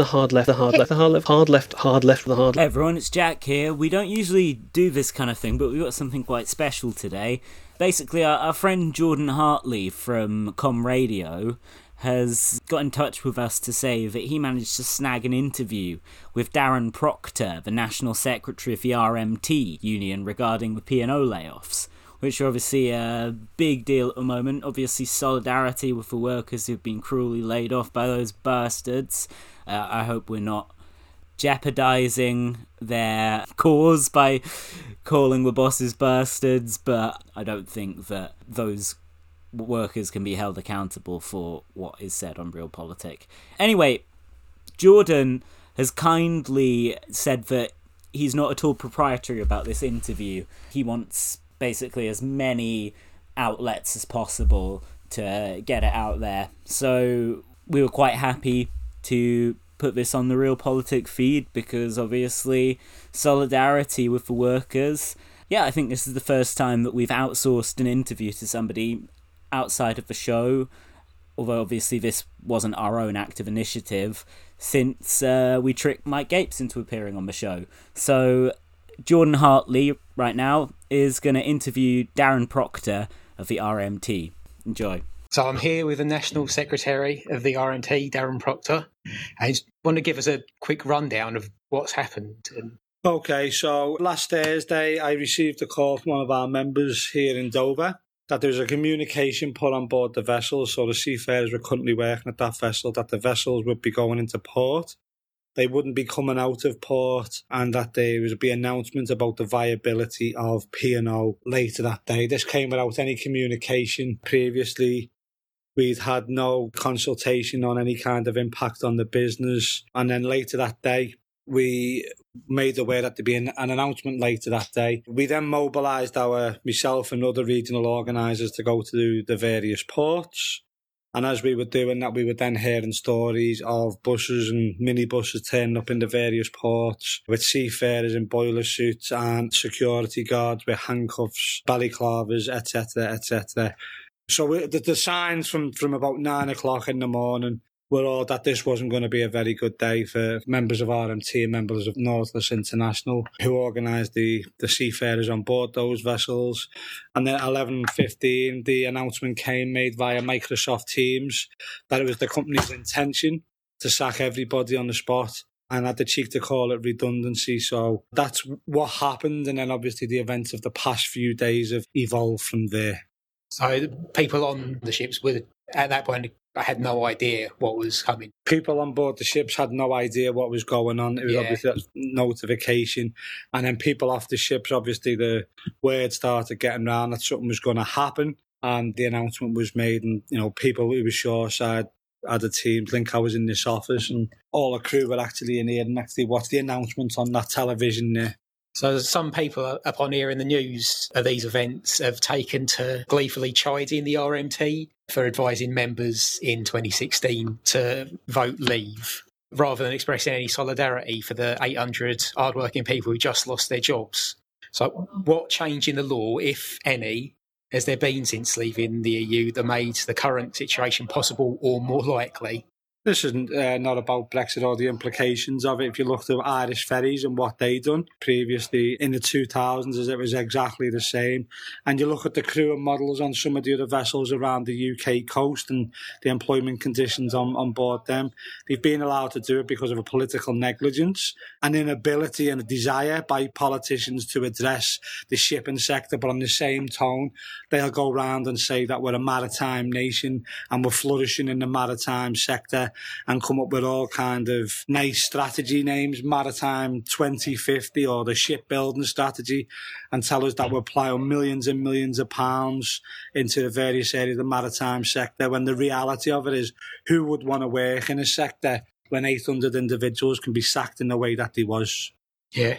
the hard left, the hard left, the hard left, hard left, hard left, the hard Hey everyone, it's Jack here. We don't usually do this kind of thing, but we've got something quite special today. Basically, our, our friend Jordan Hartley from Com Radio has got in touch with us to say that he managed to snag an interview with Darren Procter, the National Secretary of the RMT union, regarding the P&O layoffs, which are obviously a big deal at the moment. Obviously, solidarity with the workers who've been cruelly laid off by those bastards. Uh, I hope we're not jeopardizing their cause by calling the bosses bastards, but I don't think that those workers can be held accountable for what is said on Real Realpolitik. Anyway, Jordan has kindly said that he's not at all proprietary about this interview. He wants basically as many outlets as possible to get it out there. So we were quite happy to put this on the Realpolitik feed because obviously solidarity with the workers. Yeah, I think this is the first time that we've outsourced an interview to somebody outside of the show, although obviously this wasn't our own active initiative, since uh, we tricked Mike Gapes into appearing on the show. So Jordan Hartley, right now, is going to interview Darren Procter of the RMT. Enjoy. So I'm here with the National Secretary of the RMT, Darren Procter. I just want to give us a quick rundown of what's happened. Okay, so last Thursday I received a call from one of our members here in Dover that there was a communication put on board the vessel, so the seafarers were currently working at that vessel, that the vessels would be going into port. They wouldn't be coming out of port, and that there would be announcement about the viability of P&O later that day. This came without any communication previously. We'd had no consultation on any kind of impact on the business. And then later that day, we made aware that there'd be an, an, announcement later that day. We then mobilised our myself and other regional organisers to go to the various ports. And as we were doing that, we were then hearing stories of buses and minibuses turning up in the various ports with seafarers in boiler suits and security guards with handcuffs, balaclavas, etc., etc. So we, the, the signs from, from about nine o'clock in the morning were all that this wasn't going to be a very good day for members of RMT and members of Nautilus International who organised the, the seafarers on board those vessels. And then at 11.15, the announcement came made via Microsoft Teams that it was the company's intention to sack everybody on the spot and had the cheek to call it redundancy. So that's what happened. And then obviously the events of the past few days have evolved from there. So people on the ships were at that point I had no idea what was coming. People on board the ships had no idea what was going on. It was yeah. obviously notification. And then people off the ships, obviously the word started getting around that something was going to happen. And the announcement was made, and you know, people who were shoreside had a team. think I was in this office, and all the crew were actually in here and actually watched the announcement on that television there. So some people upon hearing the news of these events have taken to gleefully chiding the RMT for advising members in 2016 to vote leave rather than expressing any solidarity for the 800 hardworking people who just lost their jobs. So what change in the law, if any, has there been since leaving the EU that made the current situation possible or more likely? This isn't uh, not about Brexit or the implications of it. If you look at Irish ferries and what they done previously in the 2000s, as it was exactly the same. And you look at the crew and models on some of the other vessels around the UK coast and the employment conditions on, on board them. They've been allowed to do it because of a political negligence, an inability and a desire by politicians to address the shipping sector. But on the same tone, they'll go around and say that we're a maritime nation and we're flourishing in the maritime sector and come up with all kind of nice strategy names, Maritime 2050 or the shipbuilding strategy, and tell us that we're plowing millions and millions of pounds into the various areas of the maritime sector when the reality of it is who would want to work in a sector when 800 individuals can be sacked in the way that they was. Yeah.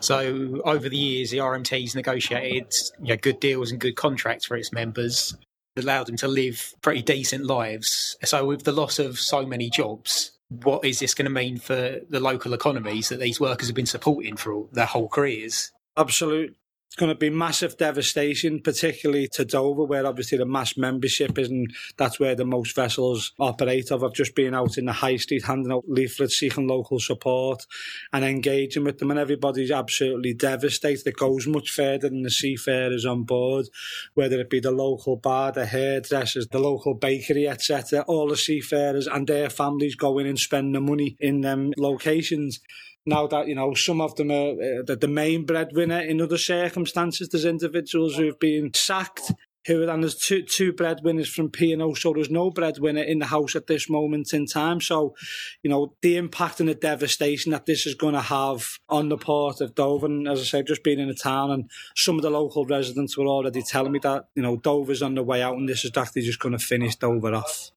So over the years, the RMT's negotiated you know, good deals and good contracts for its members allowed them to live pretty decent lives. So, with the loss of so many jobs, what is this going to mean for the local economies that these workers have been supporting for all, their whole careers? Absolute, It's going to be massive devastation, particularly to Dover, where obviously the mass membership is, and that's where the most vessels operate. Of I've just been out in the high street handing out leaflets, seeking local support, and engaging with them, and everybody's absolutely devastated. It goes much further than the seafarers on board, whether it be the local bar, the hairdressers, the local bakery, etc. All the seafarers and their families go in and spend the money in them locations now that you know some of them are uh, the, the main breadwinner in other circumstances. There's individuals who've been sacked. Who and there's two two breadwinners from P and O, so there's no breadwinner in the house at this moment in time. So, you know, the impact and the devastation that this is going to have on the port of Dover. And as I said, just being in the town, and some of the local residents were already telling me that you know Dover's on the way out, and this is actually just going to finish Dover off.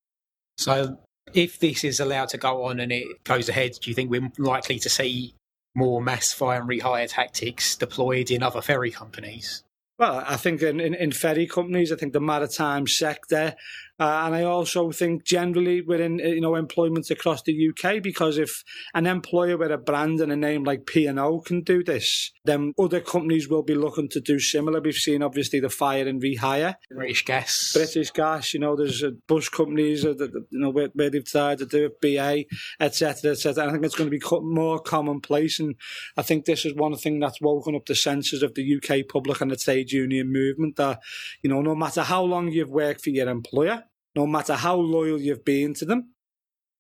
So if this is allowed to go on and it goes ahead, do you think we're likely to see more mass fire and rehire tactics deployed in other ferry companies? Well, I think in, in, in ferry companies, I think the maritime sector uh, and I also think generally within you know employment across the UK, because if an employer with a brand and a name like P and O can do this, then other companies will be looking to do similar. We've seen obviously the fire and rehire, British Gas, British Gas. You know, there's uh, bus companies that you know where, where, they've tried to do it, BA, etc., etc. I think it's going to be more commonplace, and I think this is one thing that's woken up the senses of the UK public and the trade union movement that you know no matter how long you've worked for your employer no matter how loyal you've been to them,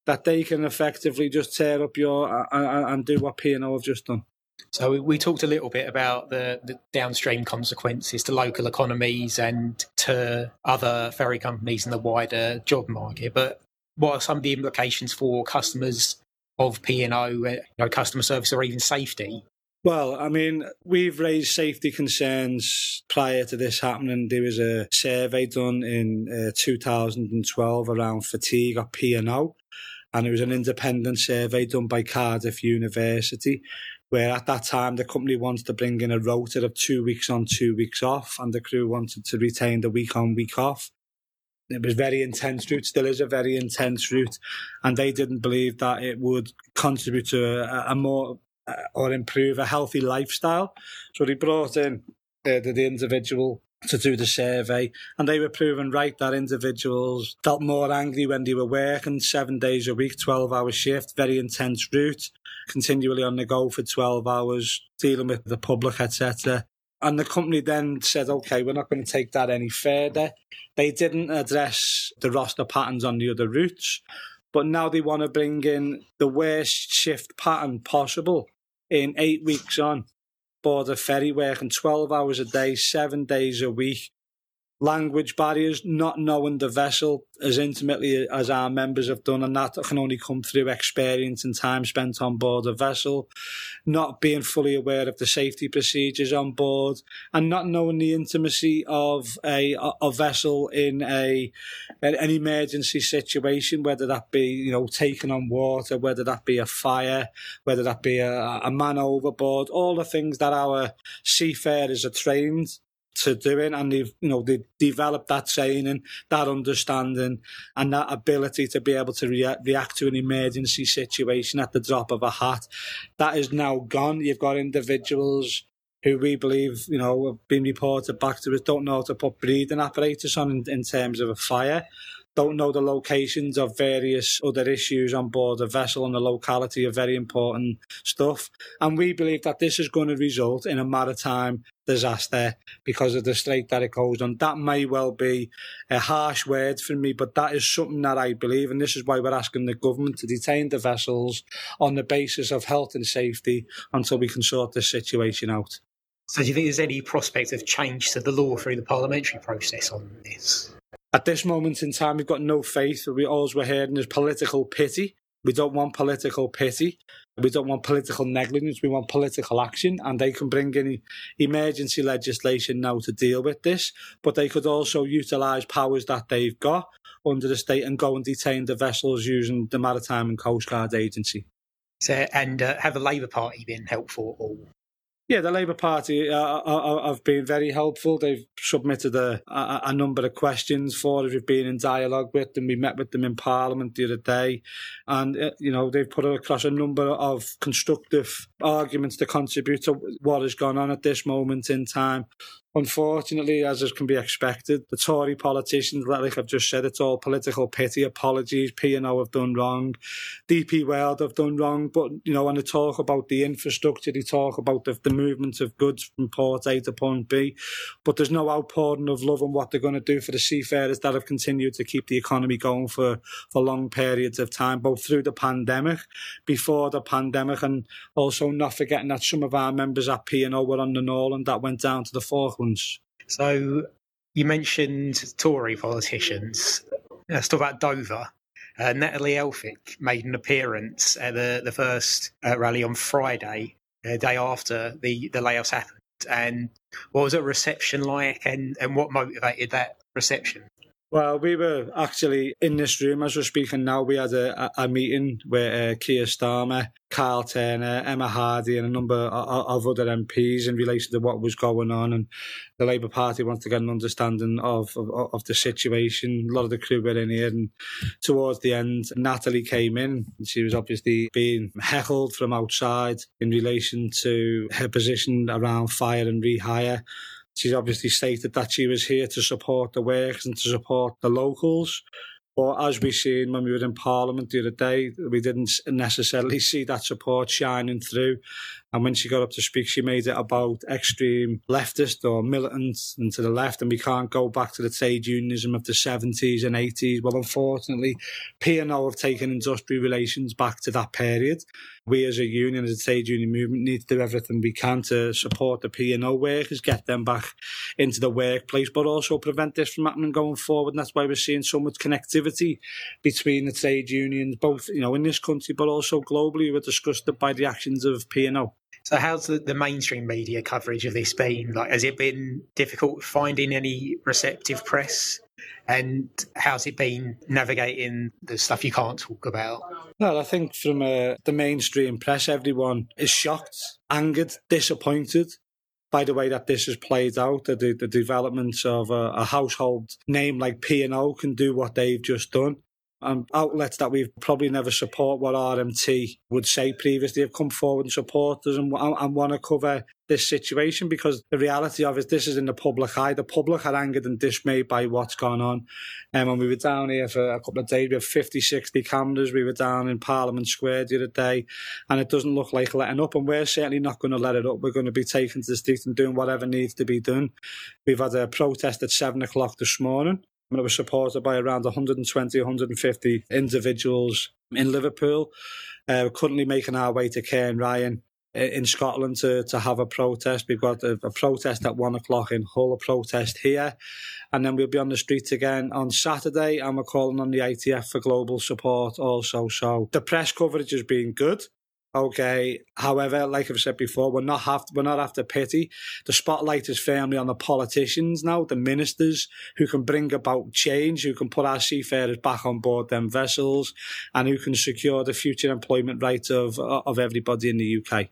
that they can effectively just tear up your and, and do what P and O have just done. So we talked a little bit about the, the, downstream consequences to local economies and to other ferry companies in the wider job market. But what are some of the implications for customers of P and O, you know, customer service, or even safety? Well, I mean, we've raised safety concerns prior to this happening. There was a survey done in uh, 2012 around fatigue at P&O, and it was an independent survey done by Cardiff University, where at that time the company wanted to bring in a rota of two weeks on, two weeks off, and the crew wanted to retain the week on, week off. It was very intense route, still is a very intense route, and they didn't believe that it would contribute to a, a more or improve a healthy lifestyle. So they brought in uh, the, the individual to do the survey, and they were proven right that individuals felt more angry when they were working seven days a week, 12 hour shift, very intense route, continually on the go for 12 hours, dealing with the public, etc. And the company then said, okay, we're not going to take that any further. They didn't address the roster patterns on the other routes, but now they want to bring in the worst shift pattern possible in eight weeks on. Board a ferry working 12 hours a day, seven days a week, language barriers, not knowing the vessel as intimately as our members have done, and that can only come through experience and time spent on board a vessel, not being fully aware of the safety procedures on board, and not knowing the intimacy of a, a vessel in a an emergency situation, whether that be you know taken on water, whether that be a fire, whether that be a, a man overboard, all the things that our seafarers are trained to doing and they've you know they developed that training that understanding and that ability to be able to rea- react to an emergency situation at the drop of a hat. That is now gone. You've got individuals who we believe you know have been reported back to us don't know how to put breathing apparatus on in, in terms of a fire don't know the locations of various other issues on board the vessel and the locality of very important stuff. And we believe that this is going to result in a maritime disaster because of the strait that it goes on. That may well be a harsh word for me, but that is something that I believe, and this is why we're asking the government to detain the vessels on the basis of health and safety until we can sort this situation out. So, do you think there's any prospect of change to the law through the parliamentary process on this? At this moment in time, we've got no faith. We all we're hearing is political pity. We don't want political pity. We don't want political negligence. We want political action. And they can bring in emergency legislation now to deal with this. But they could also utilise powers that they've got under the state and go and detain the vessels using the Maritime and Coast Guard Agency. So, and uh, have the Labour Party been helpful? Or? Yeah, the Labour Party uh, uh, uh, have been very helpful. They've submitted a, a, a, number of questions for us. We've been in dialogue with them. We met with them in Parliament the other day. And, uh, you know, they've put across a number of constructive arguments to contribute to what has gone on at this moment in time. Unfortunately, as is can be expected, the Tory politicians, like I've just said, it's all political pity, apologies, P&O have done wrong, DP World have done wrong, but, you know, when they talk about the infrastructure, they talk about the, the movement of goods from port A to point B, but there's no outpouring of love and what they're going to do for the seafarers that have continued to keep the economy going for, for long periods of time, both through the pandemic, before the pandemic, and also not forgetting that some of our members at P&O were on the Norland that went down to the Falklands so you mentioned Tory politicians. Let's talk about Dover. Uh, Natalie Elphicke made an appearance at the, the first uh, rally on Friday, the day after the, the layoffs happened. And what was the reception like and, and what motivated that reception? Well, we were actually in this room as we're speaking now. We had a, a, meeting with uh, Keir Starmer, Karl Turner, Emma Hardy, and a number of, of, other MPs in relation to what was going on. And the Labour Party wanted to get an understanding of, of, of the situation. A lot of the crew were in here, and towards the end, Natalie came in. She was obviously being heckled from outside in relation to her position around fire and rehire. She's obviously stated that she was here to support the workers and to support the locals. But as we seen when we were in Parliament the other day, we didn't necessarily see that support shining through. And when she got up to speak, she made it about extreme leftist or militant and to the left. And we can't go back to the trade unionism of the 70s and 80s. Well, unfortunately, P&O have taken industrial relations back to that period. We as a union, as a trade union movement, need to do everything we can to support the P&O workers, get them back into the workplace, but also prevent this from happening going forward. And that's why we're seeing so much connectivity between the trade unions, both, you know, in this country, but also globally. We're disgusted by the actions of P&O. So, how's the, the mainstream media coverage of this been? Like, has it been difficult finding any receptive press? And how's it been navigating the stuff you can't talk about? Well, I think from uh, the mainstream press, everyone is shocked, angered, disappointed by the way that this has played out. The, the developments of a, a household name like P&O can do what they've just done and outlets that we've probably never support what RMT would say previously have come forward and support us and, and want to cover this situation because the reality of it, this is in the public eye. The public are angered and dismayed by what's gone on. And um, when we were down here for a couple of days, we have 50, 60 cameras. We were down in Parliament Square the other day, and it doesn't look like letting up. And we're certainly not going to let it up. We're going to be taking to the streets and doing whatever needs to be done. We've had a protest at seven o'clock this morning and it was supported by around 120, 150 individuals in Liverpool. Uh, we're currently making our way to Cairnryan in Scotland to, to have a protest. We've got a, a, protest at one o'clock in Hull, a protest here, and then we'll be on the streets again on Saturday. And we're calling on the ITF for global support also. So the press coverage has been good. Okay. However, like I've said before, we're not have we're not after pity. The spotlight is firmly on the politicians now, the ministers who can bring about change, who can put our seafarers back on board them vessels, and who can secure the future employment rights of of everybody in the UK.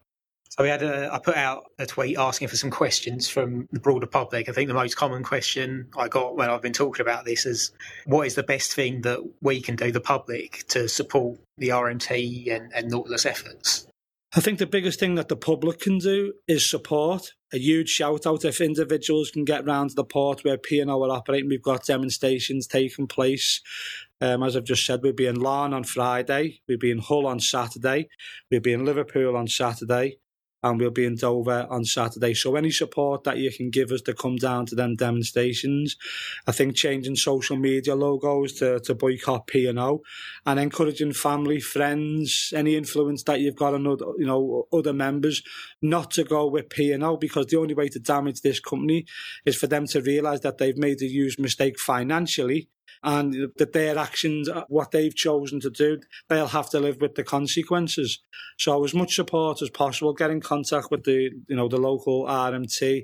So we had a, I put out a tweet asking for some questions from the broader public. I think the most common question I got when I've been talking about this is, what is the best thing that we can do, the public, to support the RMT and, and Nautilus efforts? I think the biggest thing that the public can do is support. A huge shout out if individuals can get round to the port where P&O are operating. We've got demonstrations taking place. Um, as I've just said, we'll be in Larne on Friday, we'll be in Hull on Saturday, we'll be in Liverpool on Saturday, and we'll be in Dover on Saturday. So any support that you can give us to come down to them demonstrations, I think changing social media logos to, to boycott P&O and encouraging family, friends, any influence that you've got on other, you know, other members not to go with P&O because the only way to damage this company is for them to realise that they've made a huge mistake financially and that their actions, what they've chosen to do, they'll have to live with the consequences. So as much support as possible, get in contact with the, you know, the local RMT.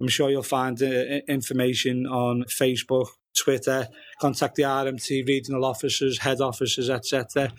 I'm sure you'll find uh, information on Facebook, Twitter, contact the RMT regional officers, head officers, etc.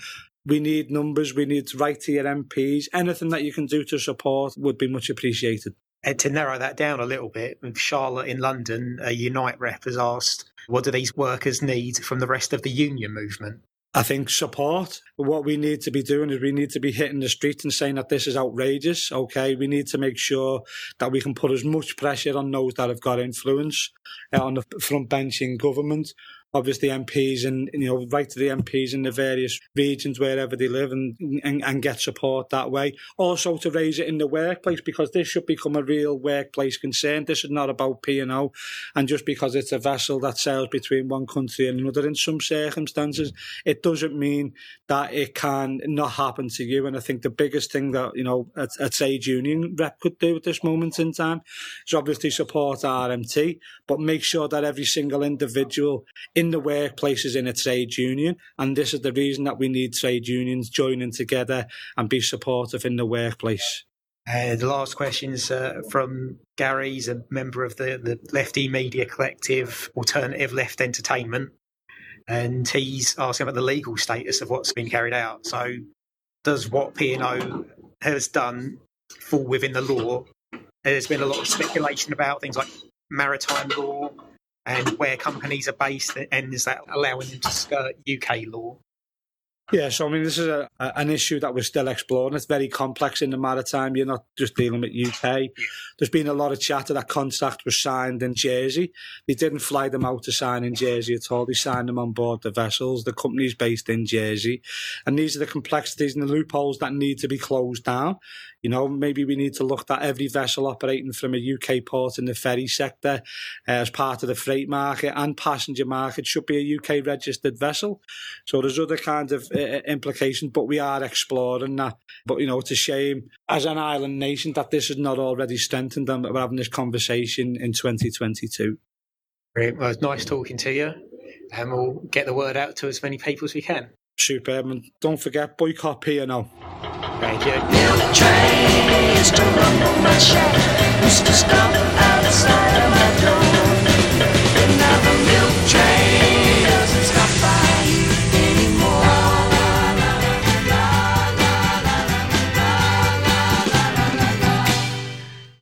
We need numbers. We need to write to your MPs. Anything that you can do to support would be much appreciated. And to narrow that down a little bit, um, Charlotte in London, a Unite rep has asked, what do these workers need from the rest of the union movement? I think support. What we need to be doing is we need to be hitting the street and saying that this is outrageous. Okay, we need to make sure that we can put as much pressure on those that have got influence uh, on the front bench in government obviously MPs and you know right to the MPs in the various regions wherever they live and, and and get support that way. Also to raise it in the workplace because this should become a real workplace concern. This is not about P and O, and just because it's a vessel that sails between one country and another in some circumstances, it doesn't mean that it can not happen to you. And I think the biggest thing that you know a, a trade union rep could do at this moment in time is obviously support RMT, but make sure that every single individual in the workplaces in a trade union. And this is the reason that we need trade unions joining together and be supportive in the workplace. Uh, the last question is uh, from Gary. He's a member of the, the Lefty Media Collective, Alternative Left Entertainment. And he's asking about the legal status of what's been carried out. So, does what P&O has done fall within the law? There's been a lot of speculation about things like maritime law, and where companies are based, and is that allowing them to skirt UK law? Yeah, so I mean, this is a, an issue that we're still exploring. It's very complex in the maritime. You're not just dealing with UK. There's been a lot of chatter that contract was signed in Jersey. They didn't fly them out to sign in Jersey at all. They signed them on board the vessels. The company's based in Jersey. And these are the complexities and the loopholes that need to be closed down. You know, maybe we need to look at every vessel operating from a UK port in the ferry sector uh, as part of the freight market and passenger market should be a UK registered vessel. So there's other kinds of uh, implications, but we are exploring that. But, you know, it's a shame as an island nation that this is not already strengthened and we're having this conversation in 2022. Great. Well, it's nice talking to you. And we'll get the word out to as many people as we can. Superb. And don't forget, boycott P&O. Thank you. Build a train, used to rumble my shack, used to stop outside.